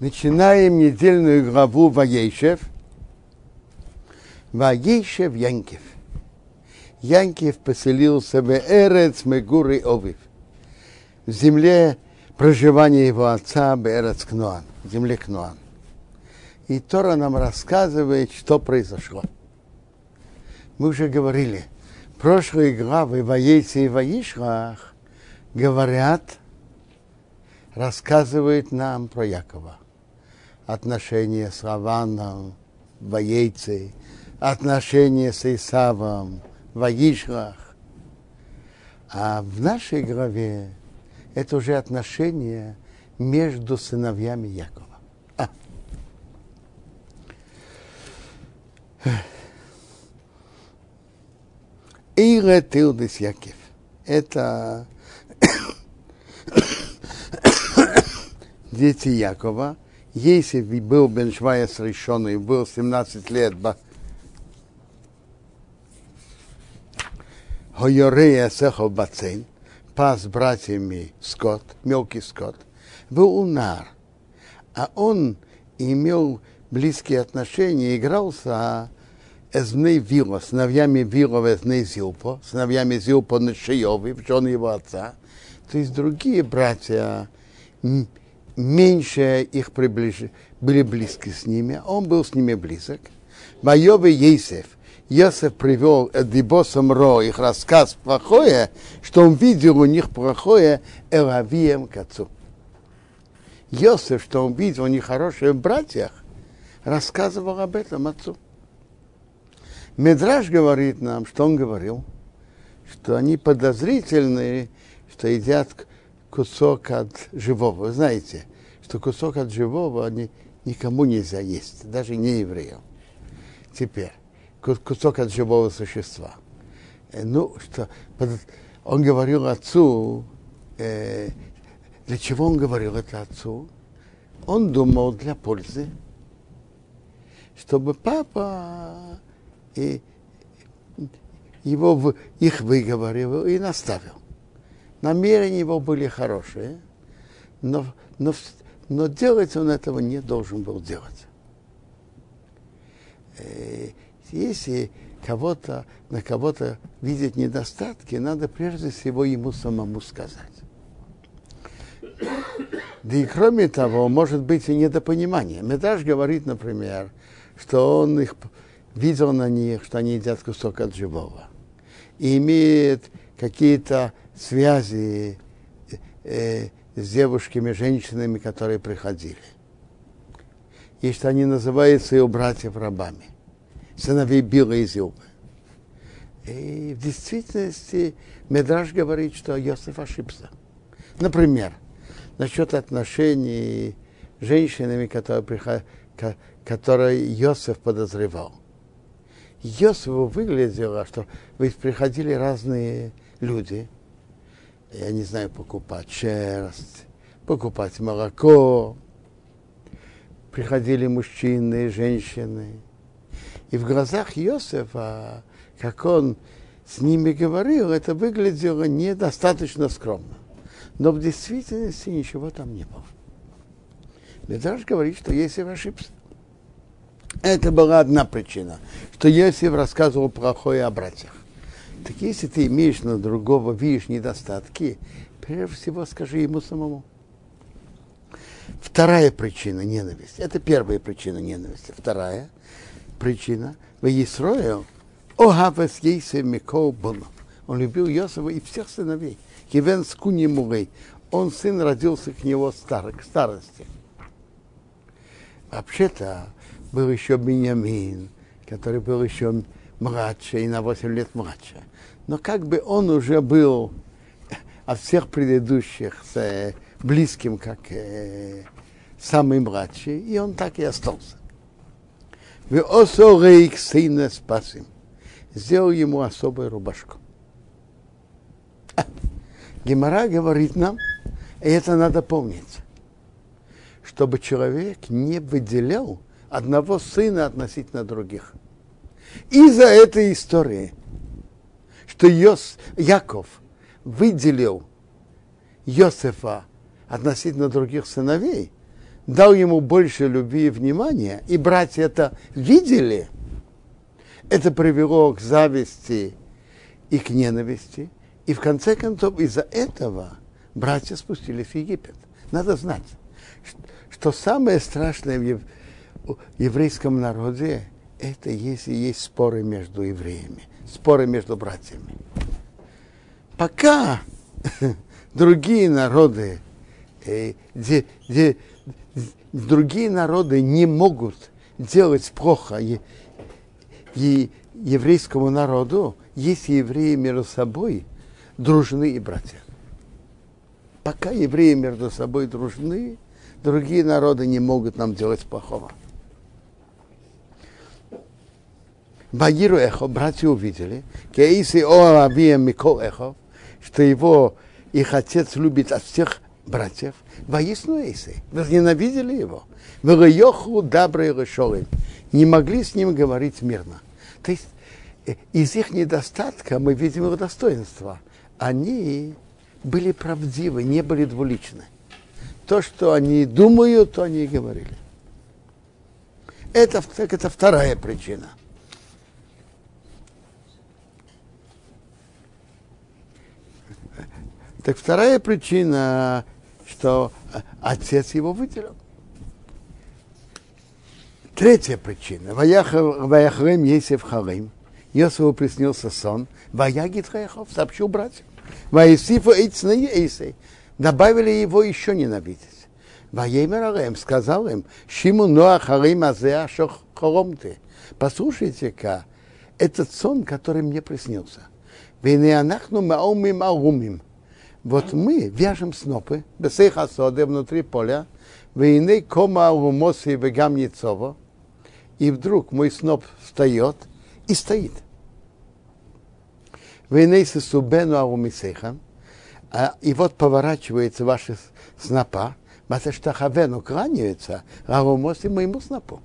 Начинаем недельную главу Ваейшев. Ваейшев Янкев. Янкев поселился в Эрец Мегуры Овив. В земле проживания его отца Берец Кнуан, в земле Кнуан. И Тора нам рассказывает, что произошло. Мы уже говорили, прошлые главы Ваейцы и Ваишрах говорят, рассказывают нам про Якова отношения с Раваном, Воейцей, отношения с Исавом, Ваишлах. А в нашей главе это уже отношения между сыновьями Якова. А. Ире Тилдис Яков. Это дети Якова – если бы был Бен Швайес был 17 лет, Хойорея Сехов Бацин, пас братьями скот, мелкий скот, был унар, а он имел близкие отношения, игрался Эзны Вило, сыновьями Вило Эзны Зилпо, сыновьями Зилпо Нешиови, жен его отца. То есть другие братья меньше их приближ... были близки с ними, он был с ними близок. Майовый Ейсев, Йосеф привел Дибосом Ро их рассказ плохое, что он видел у них плохое Элавием к отцу. Йосеф, что он видел у них хороших братьях, рассказывал об этом отцу. Медраж говорит нам, что он говорил, что они подозрительные, что едят кусок от живого. Вы знаете, что кусок от живого ни, никому нельзя есть, даже не евреям. Теперь, кусок от живого существа. Э, ну, что он говорил отцу, э, для чего он говорил это отцу? Он думал для пользы, чтобы папа и его их выговорил и наставил. Намерения его были хорошие, но, но, но делать он этого не должен был делать. Э, если кого-то, на кого-то видеть недостатки, надо прежде всего ему самому сказать. Да и кроме того, может быть и недопонимание. Медаж говорит, например, что он их видел на них, что они едят кусок от живого. И имеет какие-то связи э, с девушками, женщинами, которые приходили. И что они называются его братьев рабами, сыновей Била и Зилбы. И в действительности Медраж говорит, что Йосиф ошибся. Например, насчет отношений с женщинами, которые, приход... которые Йосиф подозревал. Йосифу выглядело, что ведь приходили разные люди – я не знаю, покупать шерсть, покупать молоко. Приходили мужчины и женщины. И в глазах Иосифа, как он с ними говорил, это выглядело недостаточно скромно. Но в действительности ничего там не было. Медраж говорит, что Есиф ошибся. Это была одна причина, что Есиф рассказывал плохое о братьях. Так если ты имеешь на другого, видишь недостатки, прежде всего скажи ему самому. Вторая причина ненависти. Это первая причина ненависти. Вторая причина. В Исроил Огавес Ейсев Микол Бонов. Он любил Йосифа и всех сыновей. Кивен Скуни Мугей. Он сын родился к него стар, к старости. Вообще-то был еще Беньямин, который был еще младше и на 8 лет младше. Но как бы он уже был от всех предыдущих с, э, близким, как э, самый младший, и он так и остался. Вы осорейк сына спасим. Сделал ему особую рубашку. А, Гемора говорит нам, и это надо помнить, чтобы человек не выделял одного сына относительно других – из-за этой истории, что Йос, Яков выделил Йосефа относительно других сыновей, дал ему больше любви и внимания, и братья это видели, это привело к зависти и к ненависти. И в конце концов из-за этого братья спустились в Египет. Надо знать, что самое страшное в еврейском народе, это если есть споры между евреями, споры между братьями. Пока другие народы, э, где, где другие народы не могут делать плохо и, и еврейскому народу, если евреи между собой дружны и братья. Пока евреи между собой дружны, другие народы не могут нам делать плохого. Багиру Эхо, братья увидели, Кейси О Авием Микол Эхо, что его их отец любит от всех братьев, воистину Эйсы, возненавидели его. Вегайоху добрые решолы. Не могли с ним говорить мирно. То есть из их недостатка мы видим их достоинства. Они были правдивы, не были двуличны. То, что они думают, то они и говорили. Это, это вторая причина. Так вторая причина, что отец его выделил. Третья причина. Ваяхрем Есев Харим. Йосифу приснился сон. Ваягит Хаяхов сообщил братьям. Ваисифу Эйцны Эйсей. Добавили его еще ненавидеть. Ваеймер Арем сказал им, Шиму Ноа Харим Азеа Хоромты. Послушайте-ка, этот сон, который мне приснился. Венеанахну Маумим Арумим. Вот мы вяжем снопы, бесейхасоды внутри поля, войны кома умоси вегамницово, и вдруг мой сноп встает и стоит. Войны субену аумисейхан, и вот поворачивается ваши снопа, Матештахавену кланяются, а умоси моему снопу.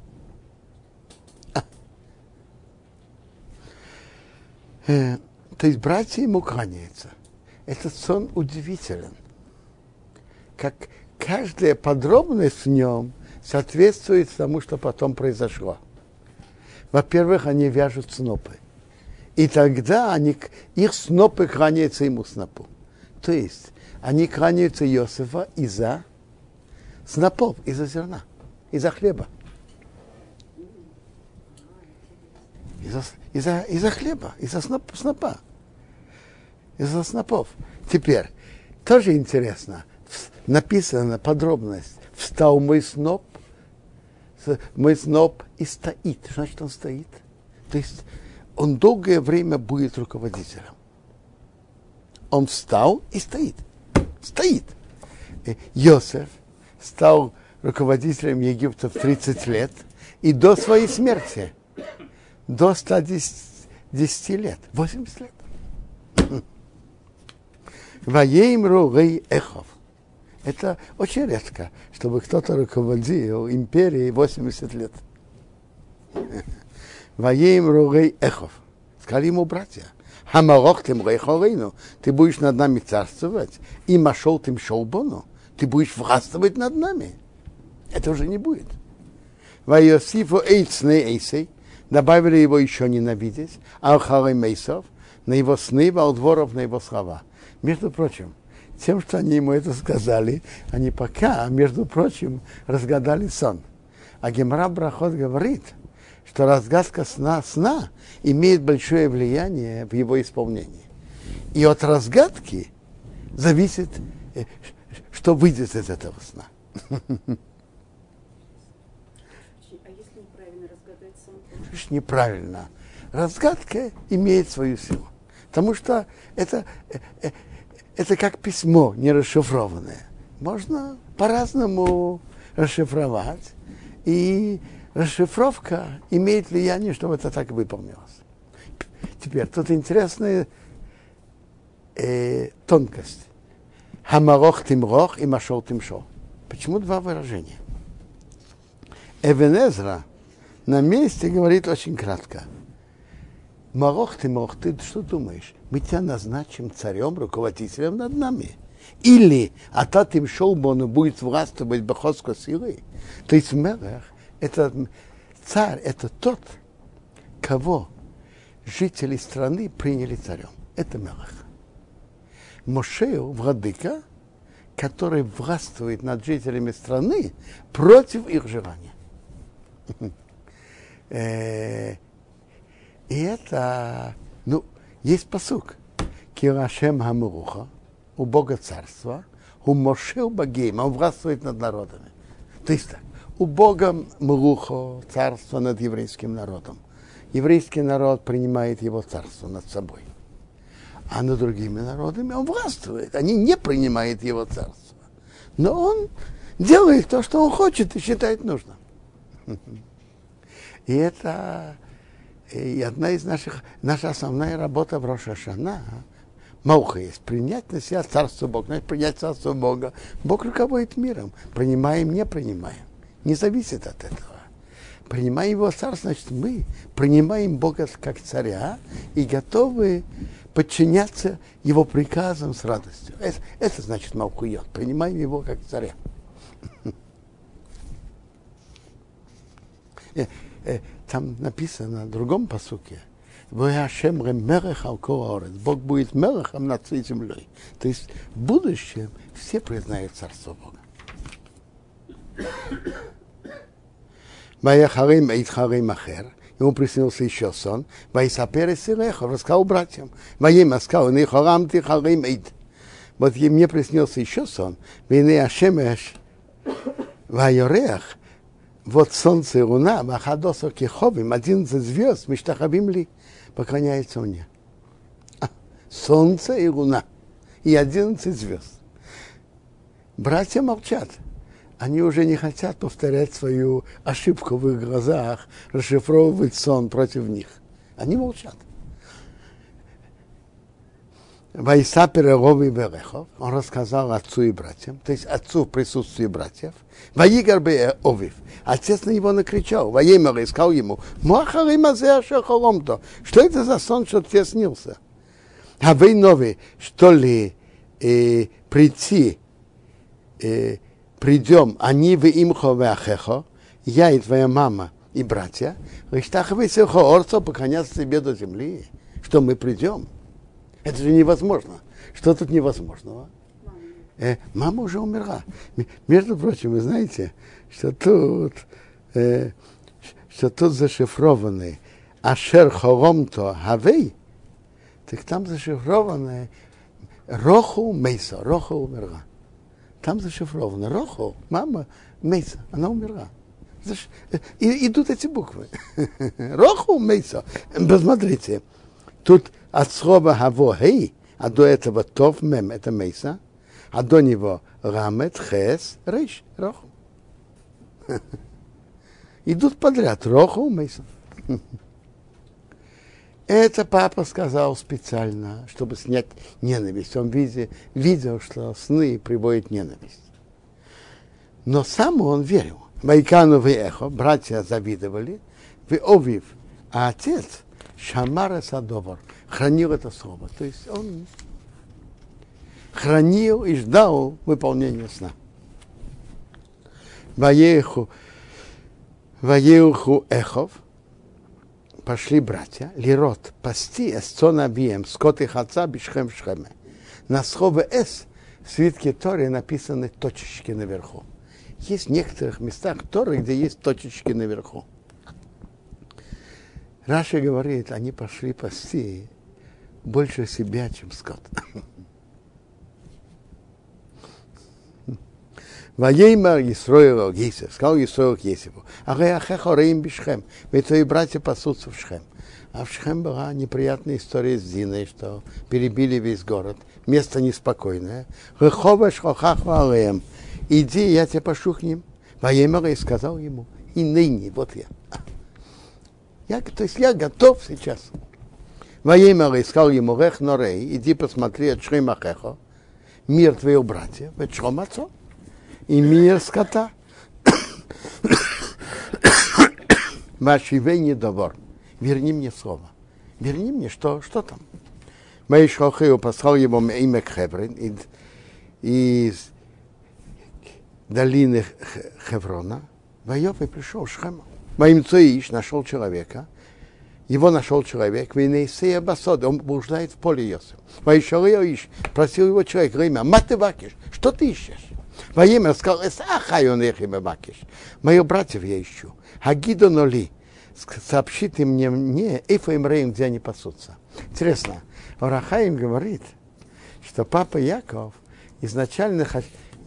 То есть братья ему кланяются – этот сон удивителен. Как каждая подробность в нем соответствует тому, что потом произошло. Во-первых, они вяжут снопы. И тогда они, их снопы кланяются ему снопу. То есть они кланяются Иосифа из-за снопов, из-за зерна, из-за хлеба. Из-за, из-за, из-за хлеба, из-за сноп, снопа из-за снопов. Теперь, тоже интересно, написана подробность. Встал мой сноп, мой сноп и стоит. Значит он стоит? То есть он долгое время будет руководителем. Он встал и стоит. Стоит. Йосеф стал руководителем Египта в 30 лет и до своей смерти, до 110 лет, 80 лет. Ваеймру рей эхов. Это очень редко, чтобы кто-то руководил империей 80 лет. Ваеймру рей эхов. Сказали ему братья. Хамарох тем рейхорейну. Ты будешь над нами царствовать. И машел тем шоубону. Ты будешь властвовать над нами. Это уже не будет. Вайосифу эйцне эйсей. Добавили его еще ненавидеть. Алхарей мейсов. На его сны, Валдворов на его слова. Между прочим, тем, что они ему это сказали, они пока, между прочим, разгадали сон. А Гемра Брахот говорит, что разгадка сна, сна имеет большое влияние в его исполнении. И от разгадки зависит, э, что выйдет из этого сна. А если неправильно разгадать сон? Неправильно. Разгадка имеет свою силу. Потому что это, э, э, это как письмо не расшифрованное. Можно по-разному расшифровать. И расшифровка имеет влияние, чтобы это так выполнилось. Теперь тут интересная э, тонкость. Хамарох тимрох и машол тимшол. Почему два выражения? Эвенезра на месте говорит очень кратко. Марох ты, Марох, ты что думаешь? Мы тебя назначим царем, руководителем над нами. Или а тот им шел бы, он будет властвовать бахоско силы. То есть Мелех, это царь, это тот, кого жители страны приняли царем. Это Мелех. Мошею, владыка, который властвует над жителями страны против их желания. И это, ну, есть посук. Кирашем Хамуруха, у Бога царства, у Мошел Багейм, он властвует над народами. То есть так, у Бога Мурухо, царство над еврейским народом. Еврейский народ принимает его царство над собой. А над другими народами он властвует. Они не принимают его царство. Но он делает то, что он хочет и считает нужным. И это и одна из наших, наша основная работа в Рошашана, Мауха есть, принять на себя Царство Бога, значит, принять Царство Бога. Бог руководит миром, принимаем, не принимаем. Не зависит от этого. Принимаем его царство, значит, мы принимаем Бога как царя и готовы подчиняться его приказам с радостью. Это, это значит Малкуйот. Принимаем его как царя. Там написано в другом посуке, Бог будет мелехом над всей землей. То есть в будущем все признают Царство Бога. Ваяхарим Эйдхарим Ахер. Ему приснился еще сон. Вайсапер и Сирехов рассказал братьям. Ваим сказал, Нихарам Тихарим Эйд. Вот мне приснился еще сон. Вине Ашемеш Вайорех вот солнце и луна, Махадосо Кеховим, 11 звезд, Миштахабим ли, поклоняются мне. А, солнце и луна, и 11 звезд. Братья молчат. Они уже не хотят повторять свою ошибку в их глазах, расшифровывать сон против них. Они молчат. Вайса Перерови Берехов, он рассказал отцу и братьям, то есть отцу в присутствии братьев, Ваигар Овив, отец на него накричал, Ваемер и сказал ему, Махари Мазеашахоломто, что это за сон, что тебе снился? А вы новый, что ли, э, прийти, э, придем, они в имхо вахехо, я и твоя мама и братья, вы орцо поклоняться тебе до земли, что мы придем. Это же невозможно. Что тут невозможного? Э, мама уже умерла. Между прочим, вы знаете, что тут, э, что тут зашифрованы Ашер Хоромто Хавей, так там зашифрованы Роху Мейса. Роха умерла. Там зашифровано Роху, мама Мейса, она умерла. Э, и, идут эти буквы. Роху Мейса. Посмотрите, тут от слова хаво хей, а до этого тов мем, это мейса, а до него рамет, хес, рейш, роху. Идут подряд, роху, мейса. Это папа сказал специально, чтобы снять ненависть. Он видел, видел, что сны приводят ненависть. Но сам он верил. Майкану и Эхо, братья завидовали, в Овив, а отец Шамара Садовар – хранил это слово. То есть он хранил и ждал выполнения сна. Ваеху, Ваеху Эхов, пошли братья, Лирот, пасти эсцона бием, скот их отца бишхем шхеме. На слово эс в свитке Торы написаны точечки наверху. Есть в некоторых местах Торы, где есть точечки наверху. Раша говорит, они пошли пасти больше себя, чем скот. Ваеймар Исроил Гейсев, сказал Исроил Гейсеву, Ахеха Реим Бишхем, ведь твои братья пасутся в Шхем. А в Шхем была неприятная история с Диной, что перебили весь город. Место неспокойное. Рехова Шхохахва Алеем. Иди, я тебя пошлю к ним. Ваемар и сказал ему, и ныне, вот я. я. То есть я готов сейчас. Воемер искал ему рех норей, иди посмотри от Шримахехо, мир твоих братьев, от Шромацо, и мир скота. Машивей недовор. Верни мне слово. Верни мне, что, что там? Мои Шохею послал ему имя Хеврин, и, из долины Хеврона, Вайоп и пришел Шхема. Моим Цоиш нашел человека, его нашел человек, Венесея Басод, он блуждает в поле Йосиф. Вайшал Иш, просил его человек, Рима, маты вакиш, что ты ищешь? Во имя сказал, ахай он их имя вакиш. Моих братьев я ищу. Хагидо ноли, сообщите мне, мне, Эфаим Рейм, где они пасутся. Интересно, Орахаим говорит, что папа Яков изначально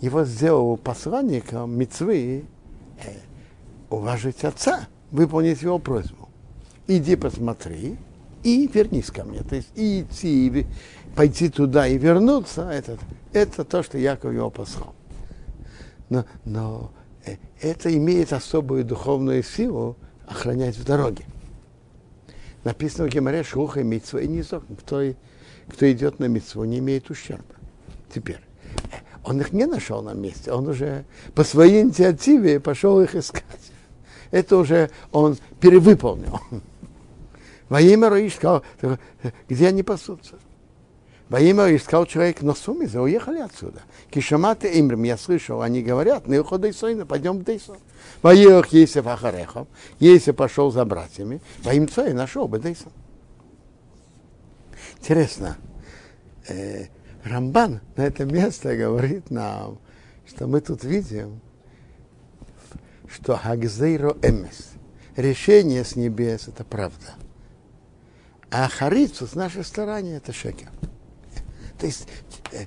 его сделал посланником мецвы э, уважить отца, выполнить его просьбу. Иди посмотри и вернись ко мне. То есть и идти, пойти туда и вернуться, это, это то, что Яков его послал. Но, но э, это имеет особую духовную силу охранять в дороге. Написано в Геморе Шуха Митсва и Низок. Кто, кто идет на Митсву, не имеет ущерба. Теперь, он их не нашел на месте, он уже по своей инициативе пошел их искать. Это уже он перевыполнил. Во имя Раиш где они пасутся? Во имя Раиш сказал человек, но сумиза, уехали отсюда. Кишаматы имрим, я слышал, они говорят, не уходи сойна, пойдем в Дейсон. Воех Есев Ахарехов, Есев пошел за братьями, во имя Цой нашел бы Дейсон. Интересно, э, Рамбан на это место говорит нам, что мы тут видим, что Хагзейро Эмес, решение с небес – это правда. А Харицу с нашей стороны – это шекер. То есть э,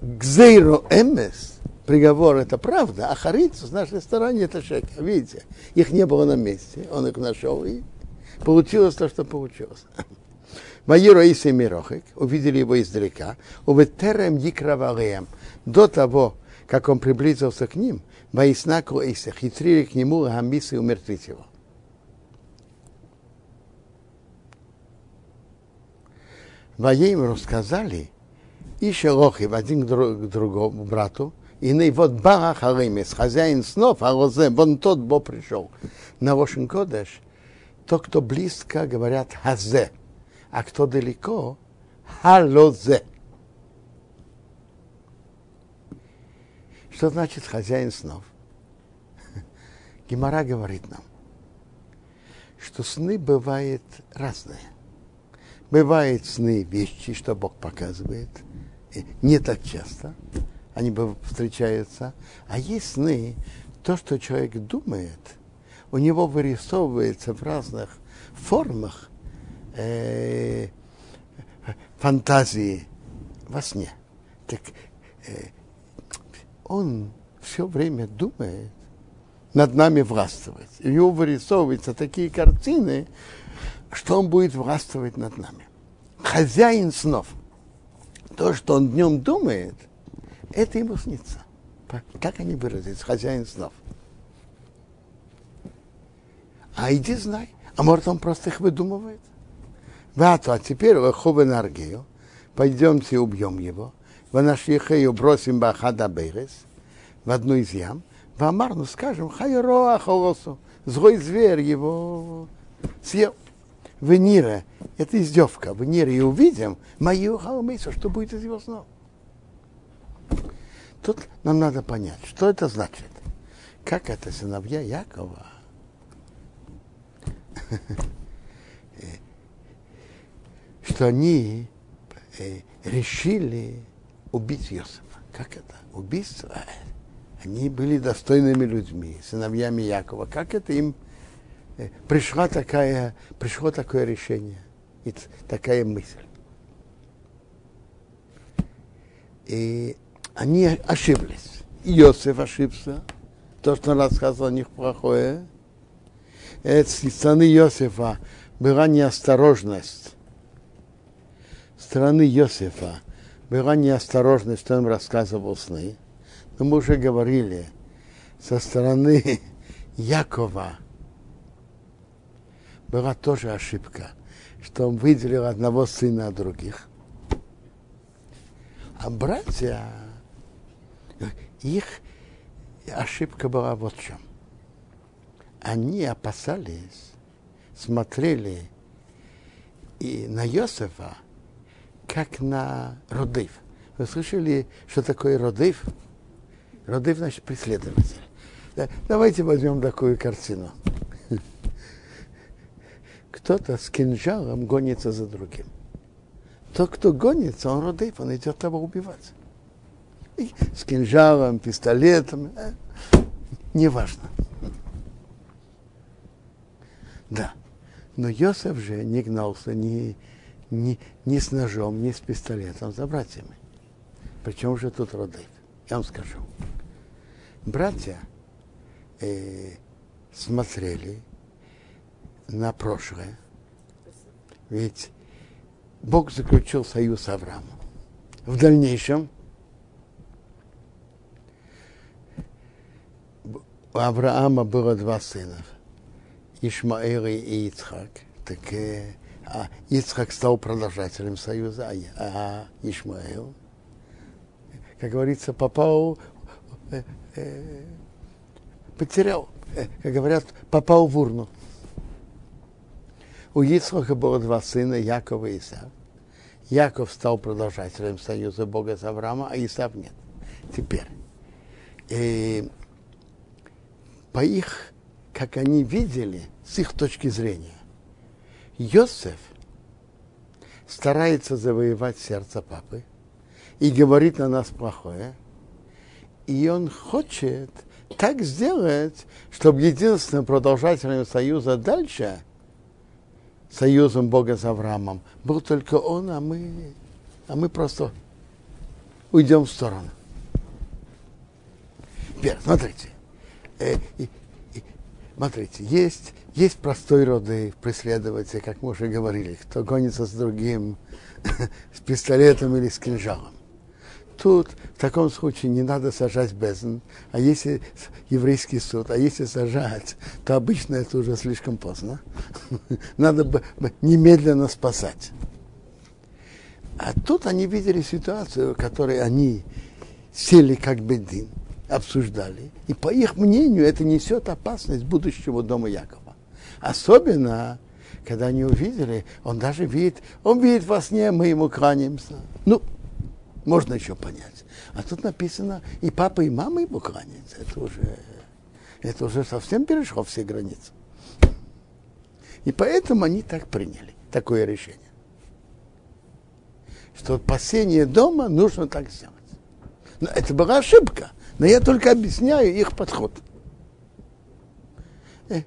Гзейро Эмес, приговор – это правда, а Харицу с нашей стороны – это шекер. Видите, их не было на месте, он их нашел, и получилось то, что получилось. Ваиро Иса Мирохик, увидели его издалека, уветерем Дикравалеем, до того, как он приблизился к ним, Ваиснаку Иса, хитрили к нему Гамисы умертвить его. Воим рассказали, и Шелохи в один к другому брату, и на вот Бара Харимес, хозяин снов, а Розе, вон тот Бо пришел. На Рошен Кодеш, то, кто близко, говорят Хазе, а кто далеко, Халозе. Что значит хозяин снов? Гимара говорит нам, что сны бывают разные. Бывают сны вещи, что Бог показывает, не так часто, они встречаются. А есть сны, то, что человек думает, у него вырисовывается в разных формах э, фантазии во сне. Так э, он все время думает над нами властвовать. И у него вырисовываются такие картины, что он будет властвовать над нами. Хозяин снов. То, что он днем думает, это ему снится. Как они выразились? Хозяин снов. А иди знай. А может, он просто их выдумывает? Вату, а теперь Леховен Аргею. Пойдемте убьем его. В нашихею бросим Бахада Бейрес в одну из ям. В Амарну скажем, хайроа холосу. Злой зверь его съел. В Нире, это издевка, в Нире и увидим мою халмейсу, что будет из его снов. Тут нам надо понять, что это значит. Как это сыновья Якова что они э, решили убить Иосифа. Как это? Убийство. Они были достойными людьми, сыновьями Якова. Как это им пришла такая, пришло такое решение, и такая мысль? И они ошиблись. Иосиф ошибся. То, что он рассказывал о них плохое. Это с стороны Иосифа была неосторожность стороны Иосифа была неосторожность, что он рассказывал сны. Но мы уже говорили, со стороны Якова была тоже ошибка, что он выделил одного сына от других. А братья, их ошибка была вот в чем. Они опасались, смотрели и на Иосифа, как на Рудыв. Вы слышали, что такое родыв? Родыв значит преследователь. Давайте возьмем такую картину. Кто-то с кинжалом гонится за другим. Тот, кто гонится, он родыв, он идет того убивать. И с кинжалом, пистолетом, э, неважно. Да. Но Йосеф же не гнался ни, ни, ни с ножом, ни с пистолетом за братьями. Причем же тут родыв? Я вам скажу. Братья э, смотрели на прошлое. Ведь Бог заключил союз с Авраамом. В дальнейшем у Авраама было два сына, Ишмаэл и Ицхак. Так э, а Ицхак стал продолжателем союза, а, а Ишмаэл, как говорится, попал, э, э, потерял, э, как говорят, попал в урну. У Ицхака было два сына, Якова и Исав. Яков стал продолжателем союза Бога с Авраама, а Исав нет. Теперь, э, по их, как они видели, с их точки зрения, Йосеф старается завоевать сердце папы и говорит на нас плохое, и он хочет так сделать, чтобы единственным продолжателем союза дальше – союзом Бога с Авраамом. Был только он, а мы, а мы просто уйдем в сторону. Теперь, смотрите. Э, и, и, смотрите, есть, есть простой роды преследователя, как мы уже говорили, кто гонится с другим, с пистолетом или с кинжалом. Тут в таком случае не надо сажать бездн, а если еврейский суд, а если сажать, то обычно это уже слишком поздно. Надо бы немедленно спасать. А тут они видели ситуацию, в которой они сели как бедин, обсуждали. И по их мнению это несет опасность будущего дома Якова. Особенно, когда они увидели, он даже видит, он видит во сне, мы ему кланяемся. Ну, можно еще понять. А тут написано, и папа, и мама ему кланяются. Это уже, это уже совсем перешло все границы. И поэтому они так приняли такое решение. Что спасение дома нужно так сделать. Но это была ошибка. Но я только объясняю их подход. Э,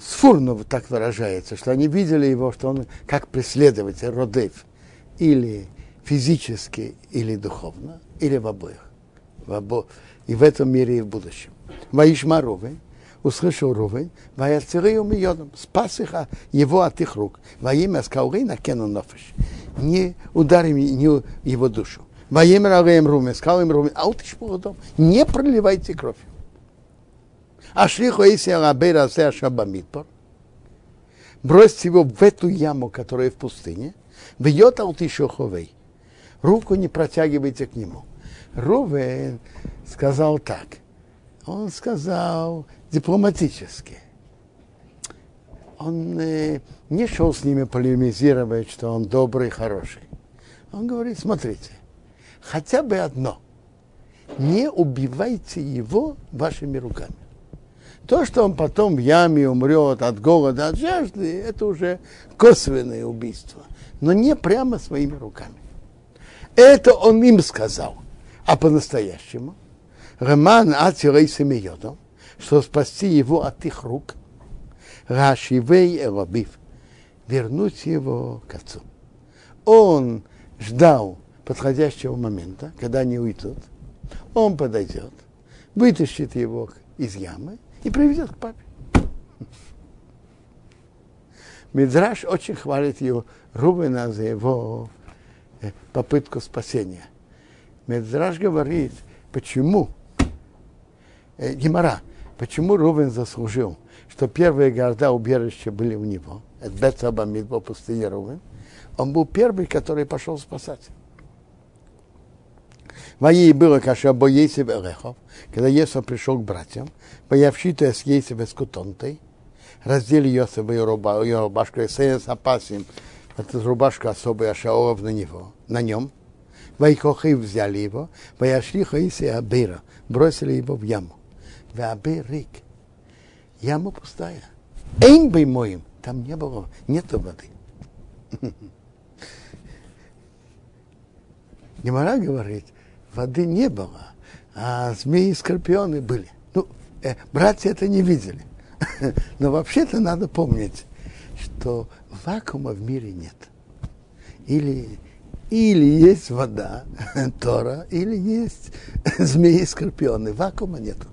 Сфурнов так выражается, что они видели его, что он как преследователь Родев или физически, или духовно, или в обоих. В обо... И в этом мире, и в будущем. Ваишма Рувен, услышал Рувен, Ваяцерию Миодом, спас их его от их рук. Во имя Скаурина Кену Нофеш. Не ударим не его душу. Во имя Равеем Румен, сказал им Румен, а не проливайте кровь. А шлиху Иси Арабейра Сеаша Бамидбор, бросьте его в эту яму, которая в пустыне, Бьет алтишоховей. Руку не протягивайте к нему. Рувен сказал так. Он сказал дипломатически. Он э, не шел с ними полемизировать, что он добрый, хороший. Он говорит, смотрите, хотя бы одно. Не убивайте его вашими руками. То, что он потом в яме умрет от голода, от жажды, это уже косвенное убийство но не прямо своими руками. Это он им сказал. А по-настоящему, Роман Ацирей Семиотом, что спасти его от их рук, Рашивей Элобив, вернуть его к отцу. Он ждал подходящего момента, когда они уйдут. Он подойдет, вытащит его из ямы и приведет к папе. Мидраш очень хвалит его Рубина за его э, попытку спасения. Медраж говорит, почему, э, Гимара, почему Рубин заслужил, что первые города убежища были у него. Это Бетсаба Мидбо, пустыня Рубин. Он был первый, который пошел спасать. Воей было каша бо Ейсев Элехов, когда Есов пришел к братьям, появшито с Ейсев с Кутонтой, раздели Йосефа и рубашку, и с опасием эта рубашка особая Шаоров на него, на нем. Вайкохи взяли его, Ваяшли Хаиси Абира, бросили его в яму. В Абирик. Яма пустая. Эйн бы моим. Там не было, нету воды. Немара говорит, воды не было, а змеи и скорпионы были. Ну, э, братья это не видели. Но вообще-то надо помнить, что вакуума в мире нет. Или, или есть вода, Тора, или есть змеи и скорпионы. Вакуума нету.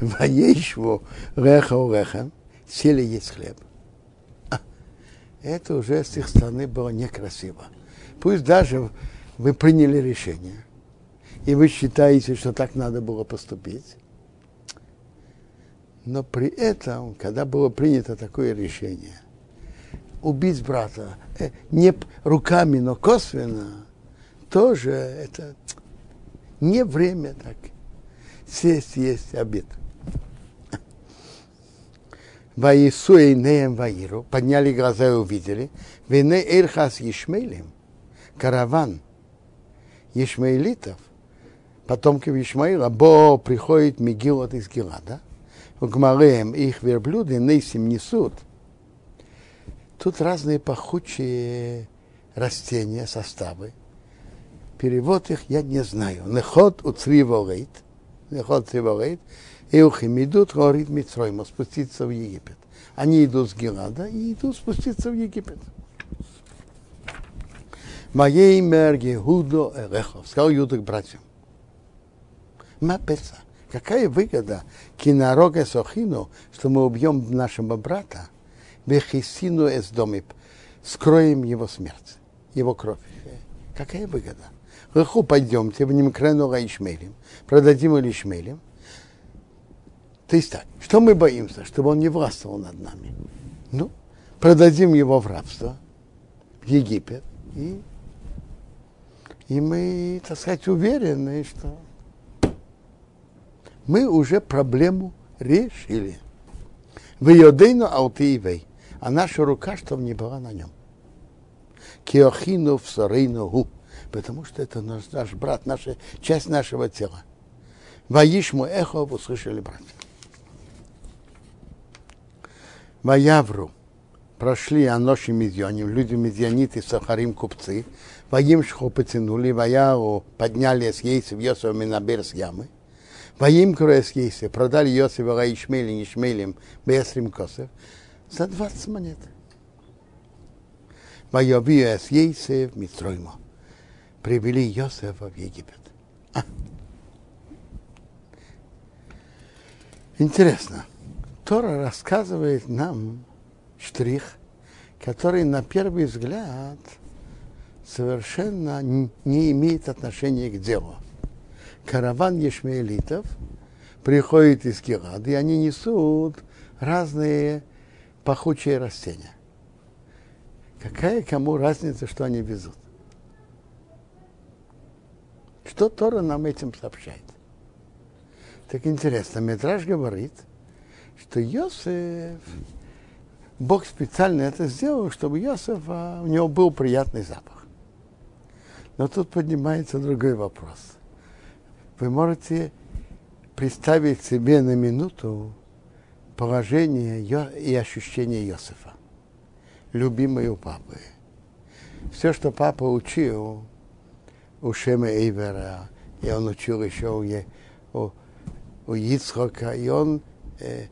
Воещву реха у реха, сели есть хлеб. А, это уже с их стороны было некрасиво. Пусть даже вы приняли решение, и вы считаете, что так надо было поступить, но при этом, когда было принято такое решение, убить брата э, не руками, но косвенно, тоже это не время так. Сесть, есть обед. Ваису Эйнеем Ваиру, подняли глаза и увидели, Вене Эрхас Ишмейлем, караван Ишмаилитов, потомков Ишмаила, Бо приходит Мегилот из Гилада, Гмареем их верблюды нейсим несут. Тут разные пахучие растения, составы. Перевод их я не знаю. Неход у цриволейт, неход цриволейт, Эухим идут, говорит Митсройма, спуститься в Египет. Они идут с Гелада и идут спуститься в Египет. Моей мерги Гудо Элехов, сказал Юда к братьям. Мапеца. Какая выгода кинорога Сохину, что мы убьем нашего брата, Бехисину из доме, скроем его смерть, его кровь. Какая выгода? Леху пойдемте, в нем крену Ишмелем, продадим его Ишмелем, то есть так, что мы боимся? Чтобы он не властвовал над нами. Ну, продадим его в рабство, в Египет, и, и мы, так сказать, уверены, что мы уже проблему решили. В Йодейну Алтиевей, а наша рука, чтобы не была на нем. Киохину в Сарейну потому что это наш, наш брат, наша, часть нашего тела. Ваишму эхо услышали братья. Ваявру прошли Аноши Медьоним, люди Медьяниты, Сахарим, купцы, Ваимшху потянули, Ваяру подняли с Ейсев, Йосифа Минабер с ямы, С Ейсев, продали Йосифа Ишмелем, Ишмелем, Бесрим Косов, за 20 монет. Вайовию с Ейсев, Мистроймо. Привели Йосифа в Египет. А. Интересно. Тора рассказывает нам штрих, который на первый взгляд совершенно не имеет отношения к делу. Караван ешмеэлитов приходит из Гелада, и они несут разные пахучие растения. Какая кому разница, что они везут? Что Тора нам этим сообщает? Так интересно, Метраж говорит – что Йосеф, Бог специально это сделал, чтобы Йосеф, у него был приятный запах. Но тут поднимается другой вопрос. Вы можете представить себе на минуту положение и ощущение Йосефа, любимый у папы. Все, что папа учил у Шема Эйвера, и он учил еще у, у, у Ицхока, и он э,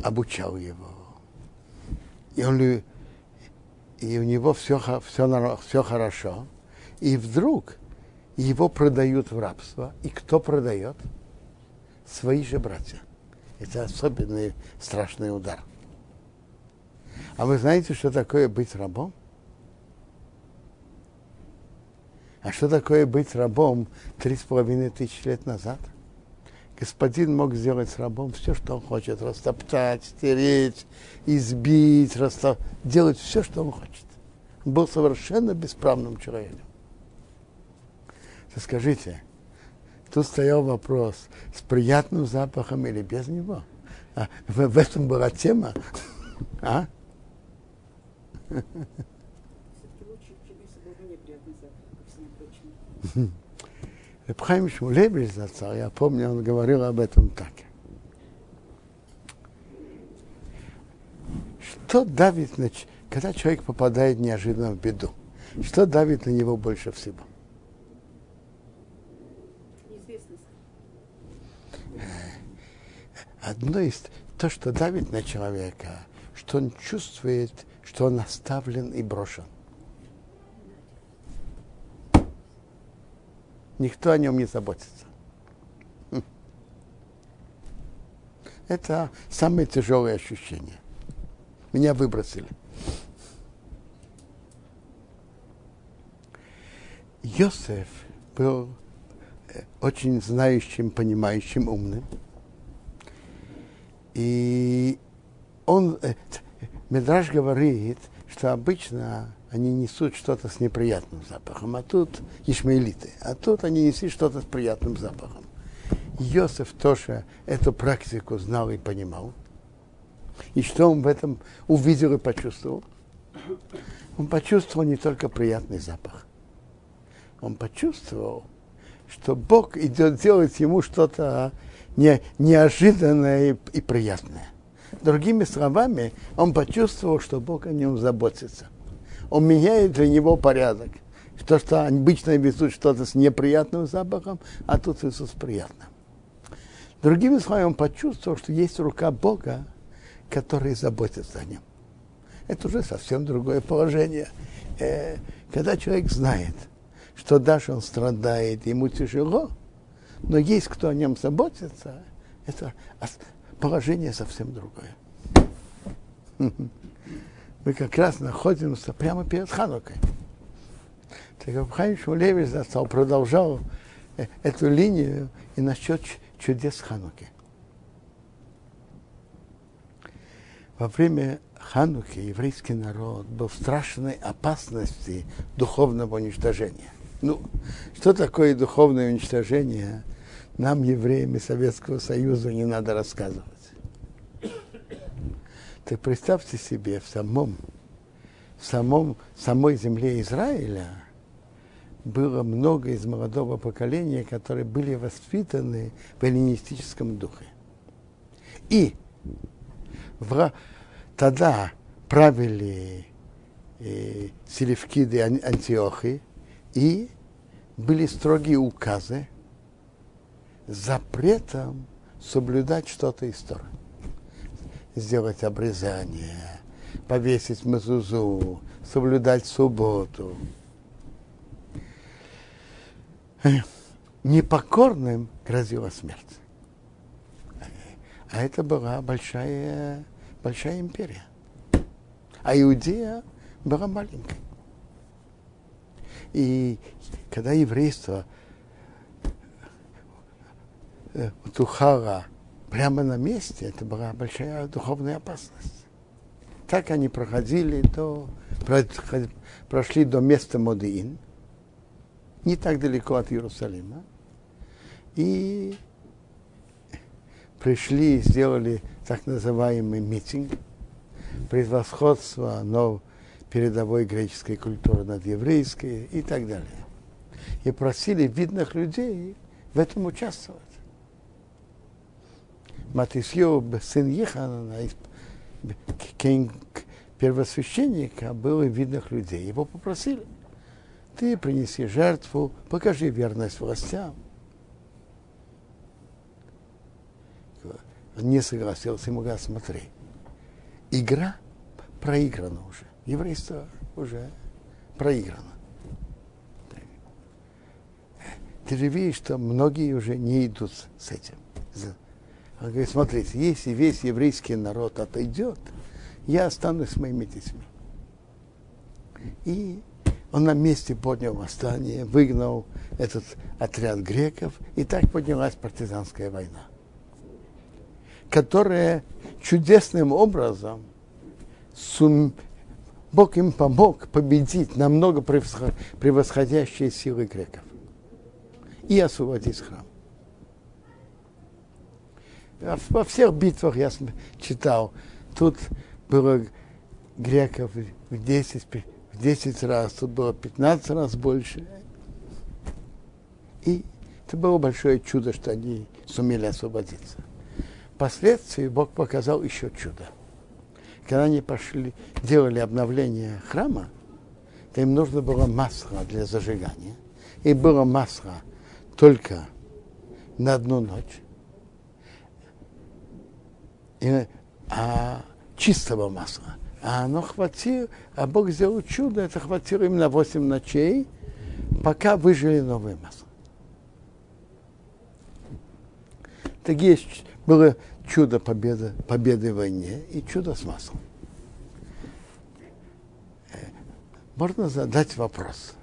обучал его. И, он, и у него все, все, все хорошо. И вдруг его продают в рабство. И кто продает? Свои же братья. Это особенный страшный удар. А вы знаете, что такое быть рабом? А что такое быть рабом три с половиной тысячи лет назад? господин мог сделать с рабом все, что он хочет, растоптать, стереть, избить, растоп... делать все, что он хочет. Он был совершенно бесправным человеком. Скажите, тут стоял вопрос, с приятным запахом или без него? А в, в этом была тема. А? Рабхайм Шмулевич зацал, я помню, он говорил об этом так. Что давит, на, когда человек попадает неожиданно в беду? Что давит на него больше всего? Одно из то, что давит на человека, что он чувствует, что он оставлен и брошен. Никто о нем не заботится. Хм. Это самое тяжелое ощущение. Меня выбросили. Йосеф был э, очень знающим, понимающим, умным. И он, э, Медраж говорит, что обычно они несут что-то с неприятным запахом, а тут ишмаилиты, а тут они несли что-то с приятным запахом. Иосиф тоже эту практику знал и понимал. И что он в этом увидел и почувствовал? Он почувствовал не только приятный запах. Он почувствовал, что Бог идет делать ему что-то не, неожиданное и, и приятное. Другими словами, он почувствовал, что Бог о нем заботится. Он меняет для него порядок. То, что обычно везут что-то с неприятным запахом, а тут везут с приятным. Другими словами, он почувствовал, что есть рука Бога, который заботится о нем. Это уже совсем другое положение. Э, когда человек знает, что даже он страдает, ему тяжело, но есть кто о нем заботится, это положение совсем другое. Мы как раз находимся прямо перед Ханукой. Так как Хайм Шмулевич застал, продолжал э, эту линию и насчет чудес Хануки. Во время Хануки еврейский народ был в страшной опасности духовного уничтожения. Ну, что такое духовное уничтожение, нам, евреям Советского Союза, не надо рассказывать. Так представьте себе, в самом, в самом, самой земле Израиля было много из молодого поколения, которые были воспитаны в эллинистическом духе. И в, тогда правили э, селевкиды Антиохи, и были строгие указы запретом соблюдать что-то из Торы. Сделать обрезание, повесить мазузу, соблюдать субботу. Непокорным грозила смерть. А это была большая, большая империя. А Иудея была маленькой. И когда еврейство э, тухало прямо на месте, это была большая духовная опасность. Так они проходили до, прошли до места Модеин, не так далеко от Иерусалима, и пришли, сделали так называемый митинг, превосходство но передовой греческой культуры над еврейской и так далее. И просили видных людей в этом участвовать. Матисьев, сын Ехана, первосвященника, был видных людей. Его попросили, ты принеси жертву, покажи верность властям. Не согласился, ему говорят, смотри, игра проиграна уже еврейство уже проиграно. Ты же видишь, что многие уже не идут с этим. Он говорит, смотрите, если весь еврейский народ отойдет, я останусь с моими детьми. И он на месте поднял восстание, выгнал этот отряд греков, и так поднялась партизанская война, которая чудесным образом сум, Бог им помог победить намного превосходящие силы греков и освободить храм. Во всех битвах я читал, тут было греков в 10, в 10 раз, тут было 15 раз больше. И это было большое чудо, что они сумели освободиться. Впоследствии Бог показал еще чудо. Когда они пошли, делали обновление храма, то им нужно было масло для зажигания. И было масло только на одну ночь. И, а чистого масла. А оно хватило, а Бог сделал чудо, это хватило им на 8 ночей, пока выжили новое масло. Так есть, было чудо победы, победы в войне и чудо с маслом. Э, можно задать вопрос.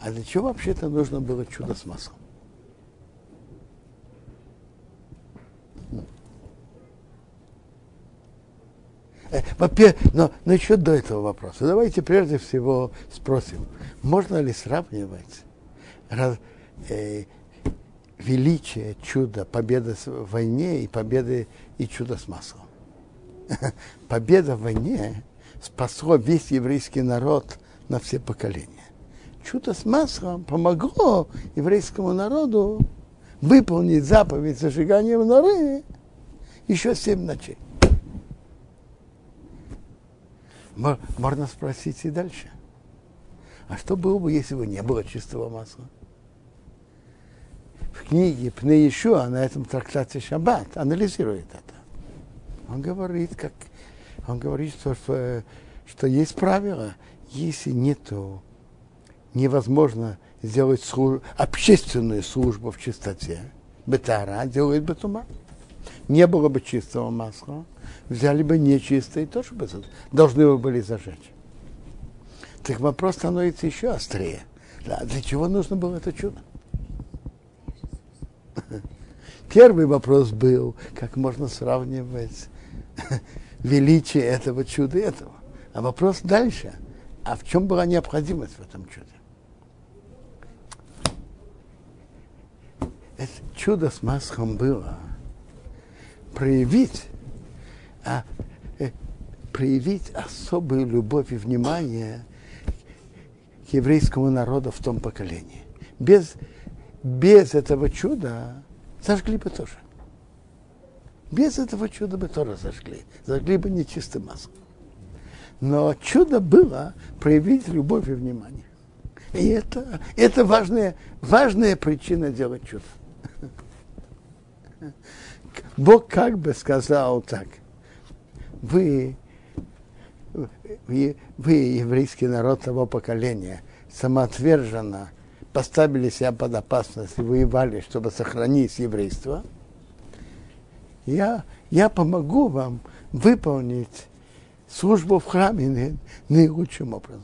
А для чего вообще-то нужно было чудо с маслом? Э, во-первых, но, но еще до этого вопроса. Давайте прежде всего спросим, можно ли сравнивать раз, э, величие чуда, победы в войне и победы и чудо с маслом. Победа в войне спасло весь еврейский народ на все поколения. Чудо с маслом помогло еврейскому народу выполнить заповедь зажигания в норы еще семь ночей. Можно спросить и дальше. А что было бы, если бы не было чистого масла? В книге Пне Ишуа на этом трактате Шаббат анализирует это. Он говорит, как, он говорит, что, что есть правило, если нету, невозможно сделать служ, общественную службу в чистоте, бетара делает бетума. Не было бы чистого масла, взяли бы нечистое, тоже бы должны бы были зажечь. Так вопрос становится еще острее. Для чего нужно было это чудо? Первый вопрос был, как можно сравнивать величие этого чуда и этого. А вопрос дальше, а в чем была необходимость в этом чуде? Это чудо с Масхом было проявить, а, э, проявить особую любовь и внимание к еврейскому народу в том поколении. Без, без этого чуда Зажгли бы тоже. Без этого чуда бы тоже зажгли. Зажгли бы нечистым маслом. Но чудо было проявить любовь и внимание. И это, это важная, важная причина делать чудо. Бог как бы сказал так. Вы, вы, вы еврейский народ того поколения, самоотверженно поставили себя под опасность и воевали, чтобы сохранить еврейство, я, я помогу вам выполнить службу в храме наилучшим образом.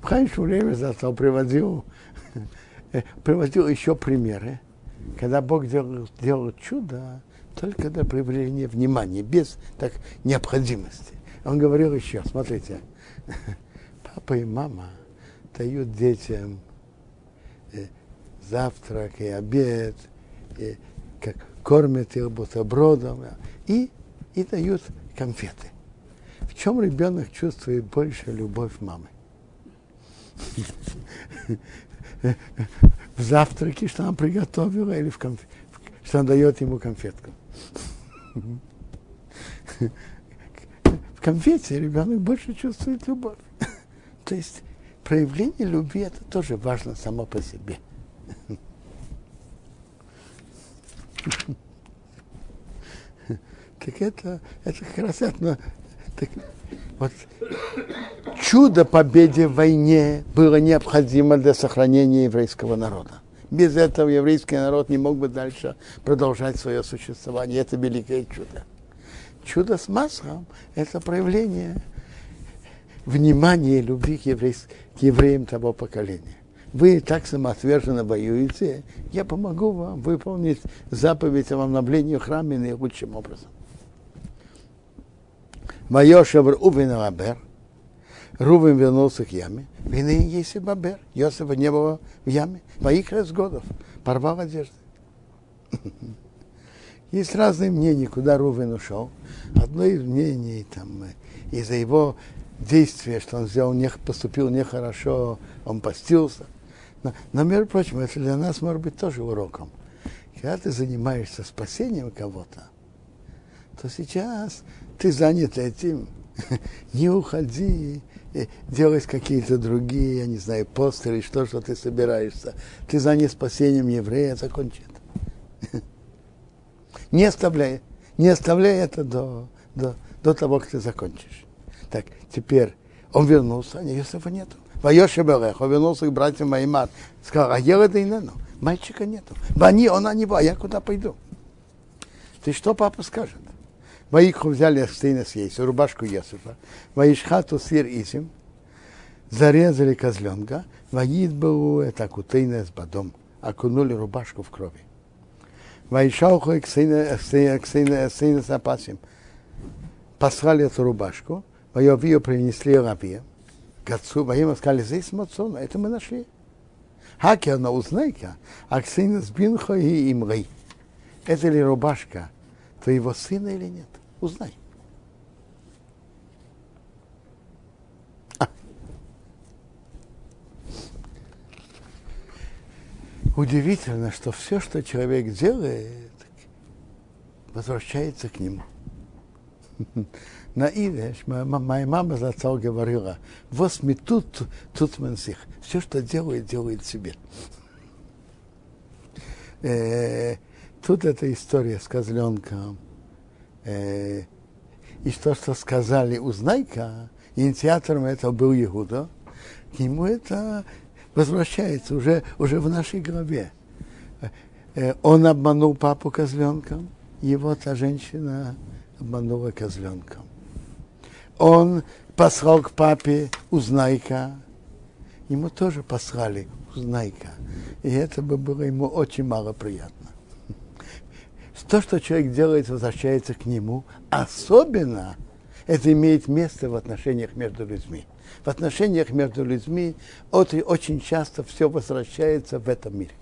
В раньше время застал приводил, приводил еще примеры, когда Бог делал, делал чудо только для проявления внимания, без так, необходимости. Он говорил еще, смотрите, папа и мама дают детям завтрак и обед, и как кормят их бутербродом и, и дают конфеты. В чем ребенок чувствует больше любовь мамы? В завтраке, что она приготовила, или в конф... что она дает ему конфетку. В конфете ребенок больше чувствует любовь. То есть проявление любви это тоже важно само по себе. Так это, это как раз это, так, вот, чудо победе в войне было необходимо для сохранения еврейского народа. Без этого еврейский народ не мог бы дальше продолжать свое существование. Это великое чудо. Чудо с маслом – это проявление внимания и любви к, еврей, к евреям того поколения вы так самоотверженно воюете, я помогу вам выполнить заповедь о обновлении храма наилучшим образом. Майошев Рувен Абер, Рувен вернулся к яме, вины есть и Бабер, Йосифа не было в яме, моих раз годов, порвал одежды. Есть разные мнения, куда Рувен ушел. Одно из мнений, там, из-за его действия, что он сделал, не, поступил нехорошо, он постился. Но, между прочим, это для нас может быть тоже уроком. Когда ты занимаешься спасением кого-то, то сейчас ты занят этим, не уходи, э, делать какие-то другие, я не знаю, постеры, что, что ты собираешься. Ты занят спасением еврея, закончи это. Не оставляй, не оставляй это до, до, до того, как ты закончишь. Так, теперь он вернулся, а Иосифа нету. Вайоши Белех, он вернулся к братьям Маймар. Сказал, а ела да и Мальчика нету. Бани, он, а не а я куда пойду? Ты что папа скажет? Ваикху взяли сына съесть, рубашку Йосифа. Ваишхату сир Исим, зарезали козленка. Ваид был это кутейна с бадом. Окунули рубашку в крови. Ваишауху к сына с опасим. Послали эту рубашку. Ваевию принесли рабе. К отцу, воим сказали, здесь мацона, это мы нашли. Хакер на узнайка, а к сыну с бинхо и имрей. Это ли рубашка твоего сына или нет? Узнай. А. Удивительно, что все, что человек делает, возвращается к нему. На идеш, моя мама за отца говорила, вот мы тут, мансих. Все, что делает, делает себе. Э, тут эта история с козленком э, и то, что сказали узнайка, инициатором этого был Иуда, к нему это возвращается уже, уже в нашей голове. Э, он обманул папу козленком, его та женщина обманула козленком. Он послал к папе узнайка, ему тоже послали узнайка. И это бы было ему очень мало приятно то, что человек делает, возвращается к нему. Особенно это имеет место в отношениях между людьми. В отношениях между людьми очень часто все возвращается в этом мире.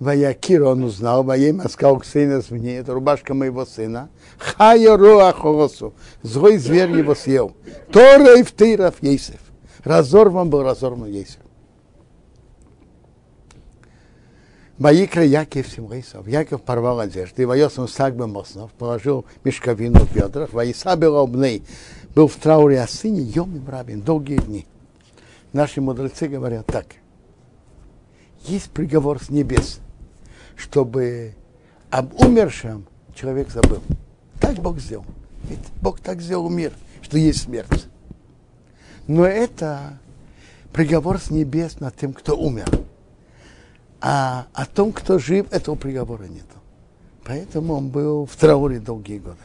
Ваякир он узнал, Ваема сказал к сыну мне, это рубашка моего сына. Хая руа холосу, злой зверь его съел. Тора и втыров Ейсев. Разорван был разорван Ейсев. Ваикра Яков Симрейсов. Яков порвал одежды, Вайосом сак Моснов, положил мешковину в бедрах, Ваисабил обней, был в трауре о сыне, Йом им рабин, долгие дни. Наши мудрецы говорят так. Есть приговор с небес, чтобы об умершем человек забыл. Так Бог сделал. Ведь Бог так сделал мир, что есть смерть. Но это приговор с небес над тем, кто умер. А о том, кто жив, этого приговора нет. Поэтому он был в трауре долгие годы.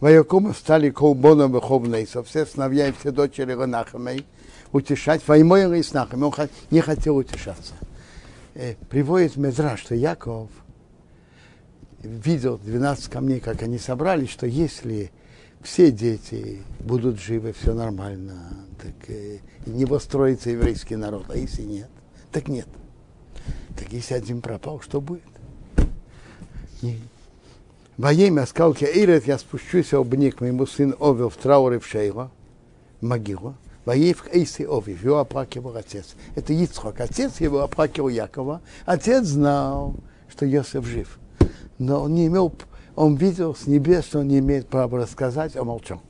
Ваякумы встали колбоном и со все сыновья и все дочери Ранахамей утешать. Ваймой и снахами. Он не хотел утешаться. Э, приводит Медра, что Яков видел 12 камней, как они собрались, что если все дети будут живы, все нормально, так э, не построится еврейский народ, а если нет, так нет. Так если один пропал, что будет? Во имя сказал Ирет, я спущусь обник моему сыну Овел в трауре в Шейла, в могилу. Воев Эйси Овив, его оплакивал отец. Это Ицхок, отец его оплакивал Якова. Отец знал, что Йосиф жив. Но он не имел, он видел с небес, что он не имеет права рассказать, а молчал.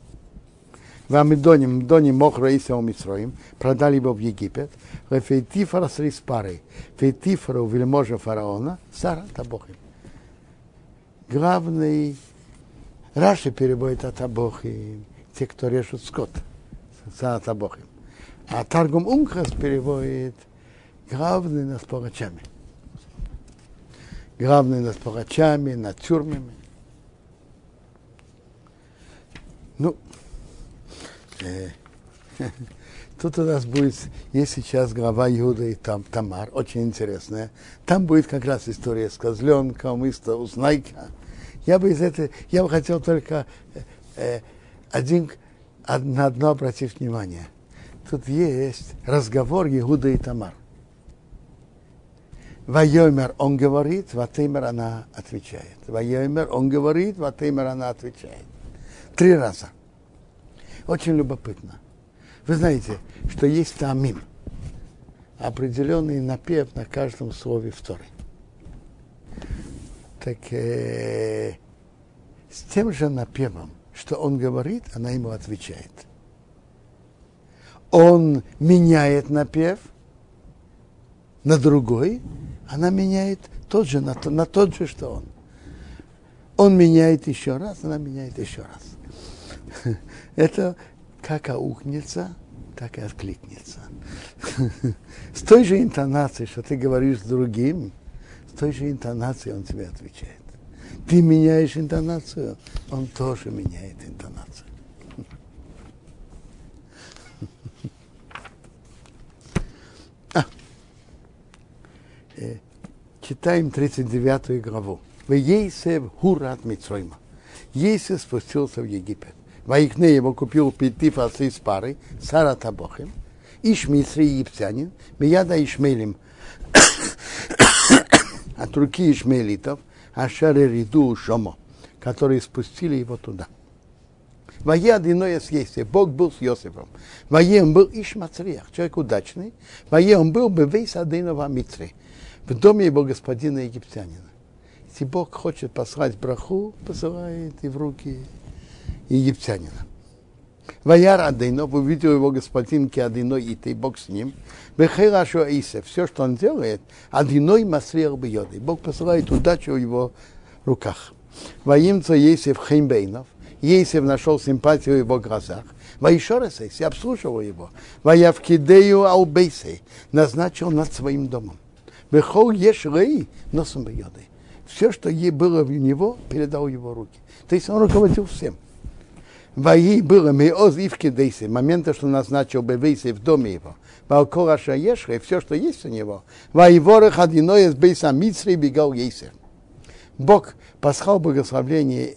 В Амидоне, Мдоне Мохра и Митроим, продали его в Египет, Фейтифара с Риспарой, Фейтифара у вельможа фараона, Сара Табохим. Главный Раши переводит от Табохим, те, кто режут скот, Табохим. А Таргум Умхас переводит главный над палачами. Главный над палачами, над тюрьмами. Ну, э, Тут у нас будет, есть сейчас глава Иуда и там Тамар, очень интересная. Там будет как раз история с козленком, история узнайка. Я бы из этого, я бы хотел только э, э один, на одно обратить внимание. Тут есть разговор Иуда и Тамар. Вайомер он говорит, Ватеймер она отвечает. Вайомер он говорит, Ватеймер она отвечает. Три раза. Очень любопытно. Вы знаете, что есть тамим, определенный напев на каждом слове второй. Так э, с тем же напевом, что он говорит, она ему отвечает. Он меняет напев на другой, она меняет тот же, на, на тот же, что он. Он меняет еще раз, она меняет еще раз. Это как аукнется, так и откликнется. С той же интонацией, что ты говоришь с другим, с той же интонацией он тебе отвечает. Ты меняешь интонацию, он тоже меняет интонацию. А. Э, читаем 39 главу. Ейсев Хурат Мицройма. Ейсев спустился в Египет. Ваикне его купил Петиф отцы с парой, Сара Табохим, Иш Митри египтянин, Мияда Ишмелим, от руки Ишмелитов, Ашаре Риду Шомо, которые спустили его туда. Вае одиное с Ейсе, Бог был с Йосифом. Вае он был Ишмацриях, человек удачный. Вае он был бы весь Адынова Митри, в доме его господина египтянина. Если Бог хочет послать браху, посылает и в руки египтянина. Ваяр Адейнов увидел его господин Киадиной и ты, Бог с ним. Бехерашо Исе, все, что он делает, Адиной Масриах Бьоды. Бог посылает удачу в его руках. Воимца Есев Хеймбейнов. Есев нашел симпатию в его глазах. Ваишоресейс, и обслуживал его. Ваявкидею Аубейсей, назначил над своим домом. Бехол Ешрей, носом Бьоды. Все, что ей было в него, передал его руки. То есть он руководил всем. Ваи было меоз ивки дейси, момента, что назначил бевейси в доме его. Балкора шаешха, все, что есть у него. Ваи ворох одиной из бейса митсри бегал ейсер. Бог пасхал благословление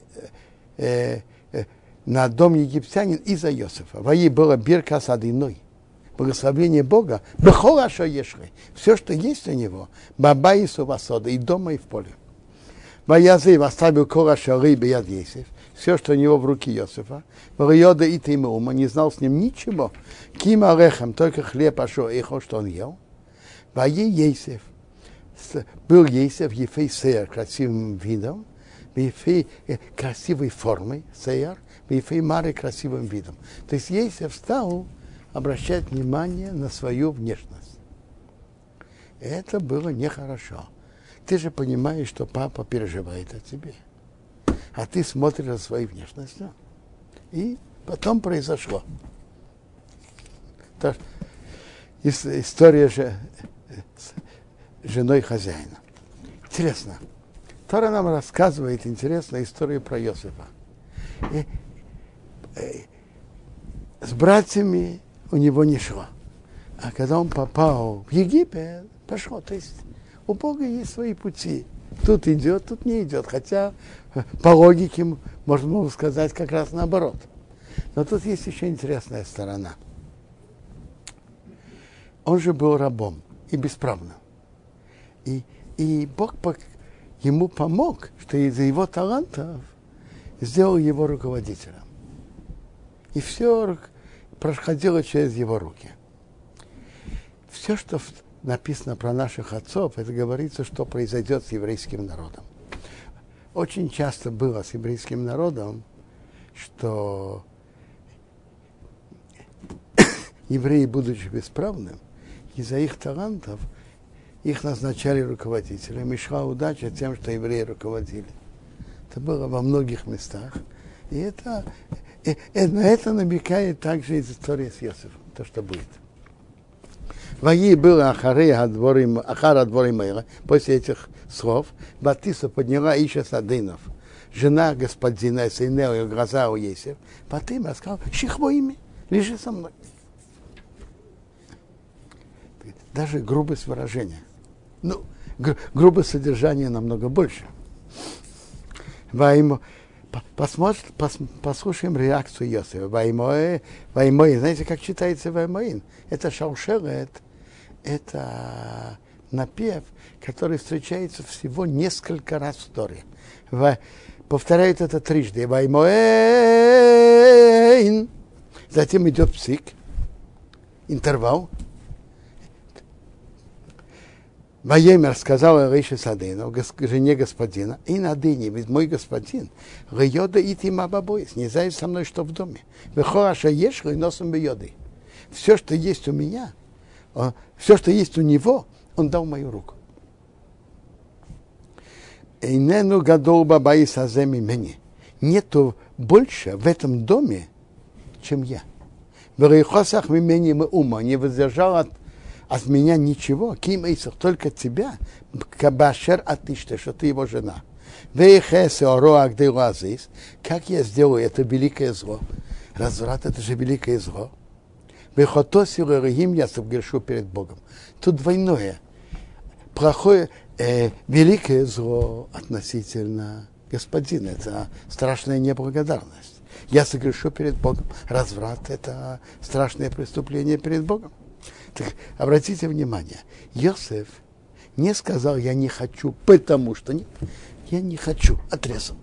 э, э, на дом египтянин из-за Иосифа. Ваи было бирка с одиной. Благословение Бога. Бехола шаешха, все, что есть у него. Баба и сувасода, и дома, и в поле. Ваязы оставил кора шары бияд Есев все, что у него в руке Иосифа. Варьода и Тимума не знал с ним ничего. Кима Рехам, только хлеб, ашо эхо, что он ел. Вае Ейсев. Был Ейсев Ефей Сеяр красивым видом, Ефей э, красивой формой, Сеяр, Ефей Мары красивым видом. То есть Ейсев стал обращать внимание на свою внешность. Это было нехорошо. Ты же понимаешь, что папа переживает о тебе а ты смотришь на свою внешность. И потом произошло. То, история же с женой хозяина. Интересно. Тора нам рассказывает интересную историю про Иосифа. И, и, э, с братьями у него не шло. А когда он попал в Египет, пошло. То есть у Бога есть свои пути. Тут идет, тут не идет. Хотя по логике можно сказать как раз наоборот. Но тут есть еще интересная сторона. Он же был рабом и бесправным. И, и Бог ему помог, что из-за его талантов сделал его руководителем. И все происходило через его руки. Все, что написано про наших отцов, это говорится, что произойдет с еврейским народом очень часто было с еврейским народом, что евреи, будучи бесправным, из-за их талантов их назначали руководителями. И шла удача тем, что евреи руководили. Это было во многих местах. И это, и, и на это намекает также из истории с Йосифом, то, что будет. Ваи было Ахары Ахара Дворим после этих слов, Батиса подняла Иша Садынов, жена господина Сейнео и глаза у Есев, потом сказал, шихво имя, лежи со мной. Даже грубость выражения. Ну, гру- грубость содержания намного больше. Ваимо, посмотр, пос, послушаем реакцию Йосифа. Ваймое, ваймое, знаете, как читается ваймоин? Это шаушелет, это напев, который встречается всего несколько раз в Торе. В, повторяют это трижды. Ваймоэйн. Затем идет псик, интервал. Ваемер сказал Рейше Садыну, жене господина, и на дыне, ведь мой господин, Рейода и Тима Бабоис, не знает со мной, что в доме. Вехораша ешь, носом йоды. Все, что есть у меня, все, что есть у него, он дал мою руку. Эйнену гадол бабаи саземи мени. Нету больше в этом доме, чем я. В рейхосах мимени мы ума не воздержал от, от меня ничего, ким Исах, только тебя, кабашер атиште, что ты его жена. Как я сделаю это великое зло? Разврат это же великое зло. Я согрешу перед Богом. Тут двойное. Плохое, э, великое зло относительно господина. Это страшная неблагодарность я согрешу перед Богом. Разврат – это страшное преступление перед Богом. Так обратите внимание, Йосеф не сказал, я не хочу, потому что нет. Я не хочу, отрезал.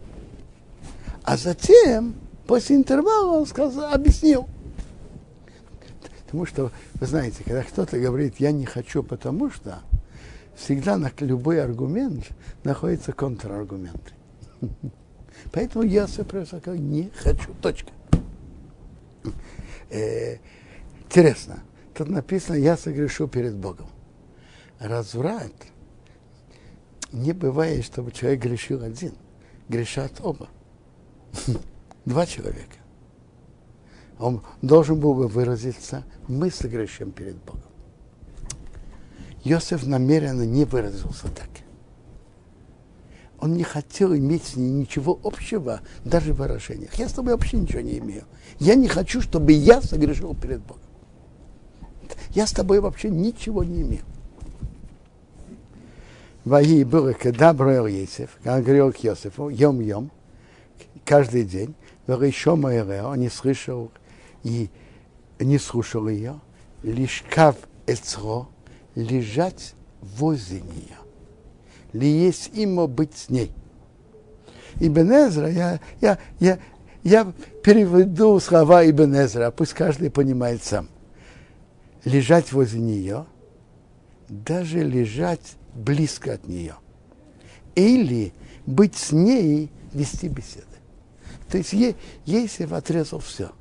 А затем, после интервала, он сказал, объяснил. Потому что, вы знаете, когда кто-то говорит, я не хочу, потому что, всегда на любой аргумент находится контраргумент. Поэтому я сказал, не хочу. Точка. Э, интересно. Тут написано, я согрешу перед Богом. Разврат не бывает, чтобы человек грешил один. Грешат оба. Два человека. Он должен был бы выразиться, мы согрешим перед Богом. Йосиф намеренно не выразился так он не хотел иметь с ней ничего общего, даже в выражениях. Я с тобой вообще ничего не имею. Я не хочу, чтобы я согрешил перед Богом. Я с тобой вообще ничего не имею. Ваи было, когда броил Есев, когда говорил к Йосифу, йом-йом, каждый день, еще он не слышал и не слушал ее, лишь кав эцро, лежать возле нее ли есть имо быть с ней. Ибн Эзра, я, я, я, я переведу слова Ибн Эзра, пусть каждый понимает сам. Лежать возле нее, даже лежать близко от нее. Или быть с ней, вести беседы. То есть е, Есев отрезал все.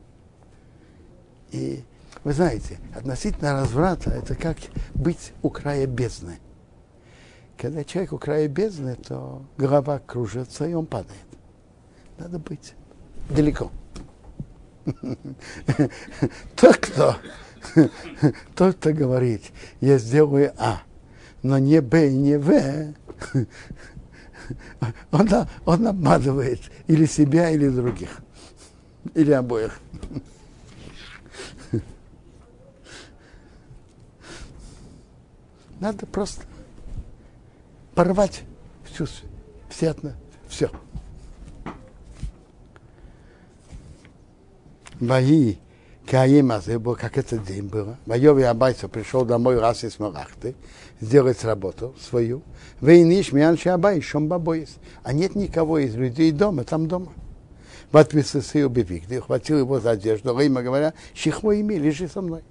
И вы знаете, относительно разврата, это как быть у края бездны. Когда человек у края бездны, то голова кружится, и он падает. Надо быть далеко. Тот, кто, тот, кто говорит, я сделаю А, но не Б и не В, он, он обманывает или себя, или других, или обоих. Надо просто порвать всю, все, все. Мои Каима, как этот день было. Майови Абайса пришел домой раз из Марахты, сделать работу свою. Вейниш Мианши Абай, Бабоис. А нет никого из людей дома, там дома. Вот Висысый убивик, хватил его за одежду, Рейма говоря, Шихмо ими, лежи со мной.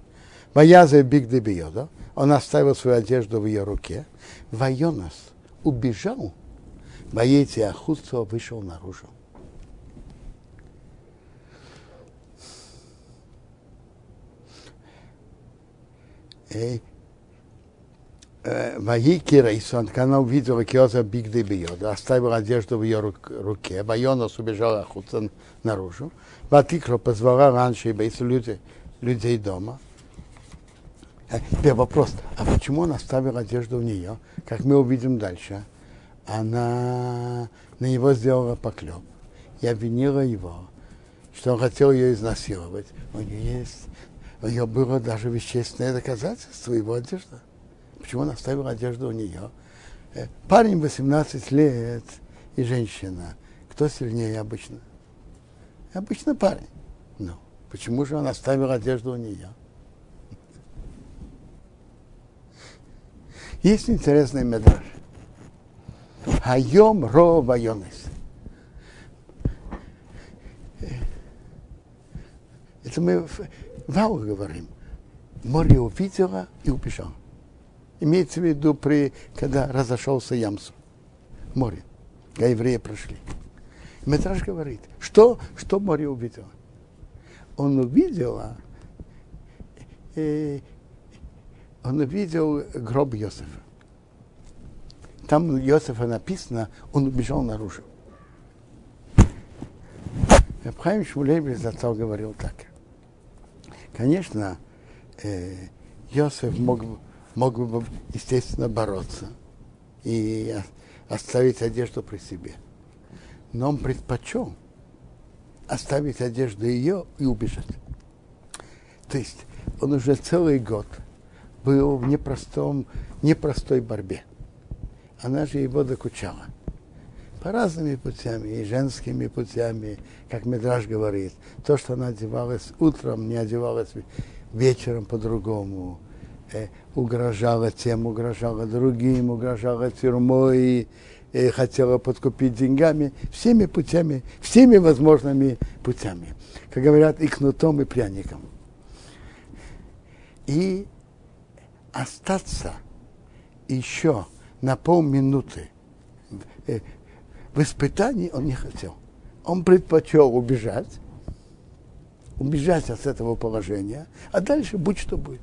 Ваяза Биг Дебиода, он оставил свою одежду в ее руке. Вайонас, убежал, боится Ахуцо вышел наружу. Э, Ваики Рейсон, когда она увидела Киоза Бигды Биода, оставил одежду в ее руке, Вайонос убежал охуться наружу, Ватикро позвала раньше и людей, людей дома, Теперь вопрос, а почему он оставил одежду в нее? Как мы увидим дальше, она на него сделала поклеп и обвинила его, что он хотел ее изнасиловать. У нее есть, у нее было даже вещественное доказательство его одежды. Почему он оставил одежду у нее? Э, парень 18 лет и женщина. Кто сильнее обычно? Обычно парень. Ну, почему же он оставил одежду у нее? Есть интересный медраж. Хайом ро вайонес. Это мы в Вау говорим. Море увидела и убежал. Имеется в виду, при, когда разошелся Ямсу. Море. А евреи прошли. Метраж говорит, что, что море увидело? Он увидел, э, он увидел гроб Йосифа. Там у Йосифа написано, он убежал наружу. Абхайм Шмулей зато говорил так. Конечно, э, Йосиф мог, мог бы, естественно, бороться и оставить одежду при себе. Но он предпочел оставить одежду ее и убежать. То есть он уже целый год был в непростом, непростой борьбе. Она же его докучала. По разными путями, и женскими путями, как Медраж говорит. То, что она одевалась утром, не одевалась вечером по-другому. Э, угрожала тем, угрожала другим, угрожала тюрьмой, э, хотела подкупить деньгами. Всеми путями, всеми возможными путями. Как говорят, и кнутом, и пряником. И остаться еще на полминуты э, в испытании он не хотел. Он предпочел убежать, убежать от этого положения, а дальше будь что будет.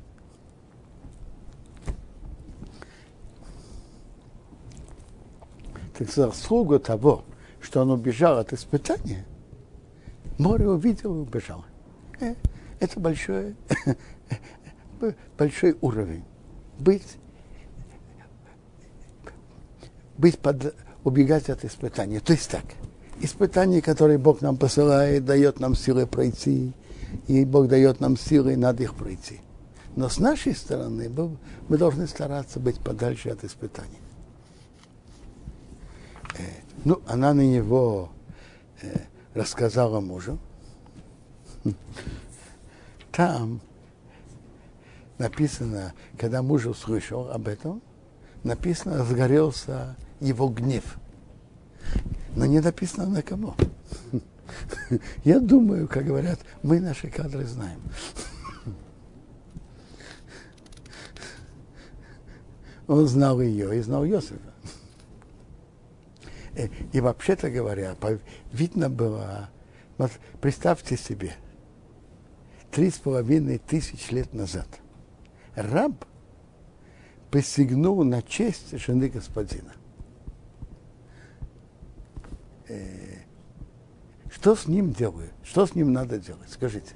Так заслуга того, что он убежал от испытания, море увидел и убежал. Э, это большой, большой уровень. Быть, быть под, убегать от испытания. То есть так, испытания, которые Бог нам посылает, дает нам силы пройти, и Бог дает нам силы, надо их пройти. Но с нашей стороны мы должны стараться быть подальше от испытаний. Э, ну, она на него э, рассказала мужу. Там написано, когда муж услышал об этом, написано, разгорелся его гнев. Но не написано на кого. Я думаю, как говорят, мы наши кадры знаем. Он знал ее и знал Йосифа. Э, и вообще-то говоря, видно было, вот представьте себе, три с половиной тысяч лет назад раб посягнул на честь жены господина. Э, что с ним делают? Что с ним надо делать? Скажите.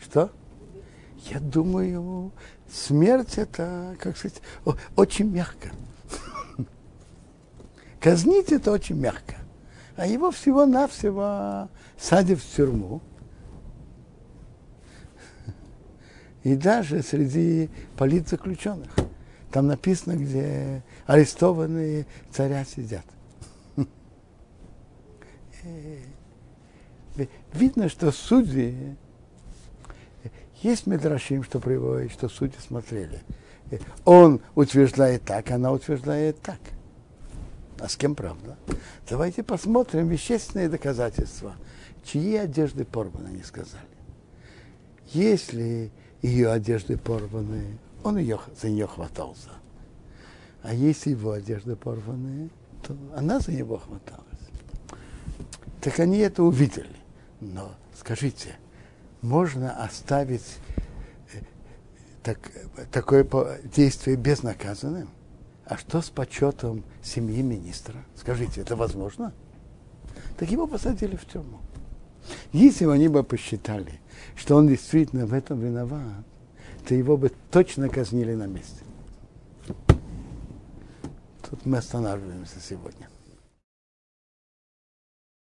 Что? Я думаю, смерть это, как сказать, очень мягко. Казнить это очень мягко. А его всего-навсего садят в тюрьму. И даже среди политзаключенных. Там написано, где арестованные царя сидят. Видно, что судьи, есть медрашим, что приводит, что судьи смотрели. Он утверждает так, она утверждает так. А с кем правда? Давайте посмотрим вещественные доказательства. Чьи одежды порваны, они сказали. Если ее одежды порваны, он ее, за нее хватался. А если его одежды порваны, то она за него хваталась. Так они это увидели. Но скажите, можно оставить э, так, такое действие безнаказанным? А что с почетом семьи министра? Скажите, это возможно? Так его посадили в тюрьму. Если бы они бы посчитали, что он действительно в этом виноват, то его бы точно казнили на месте. Тут мы останавливаемся сегодня.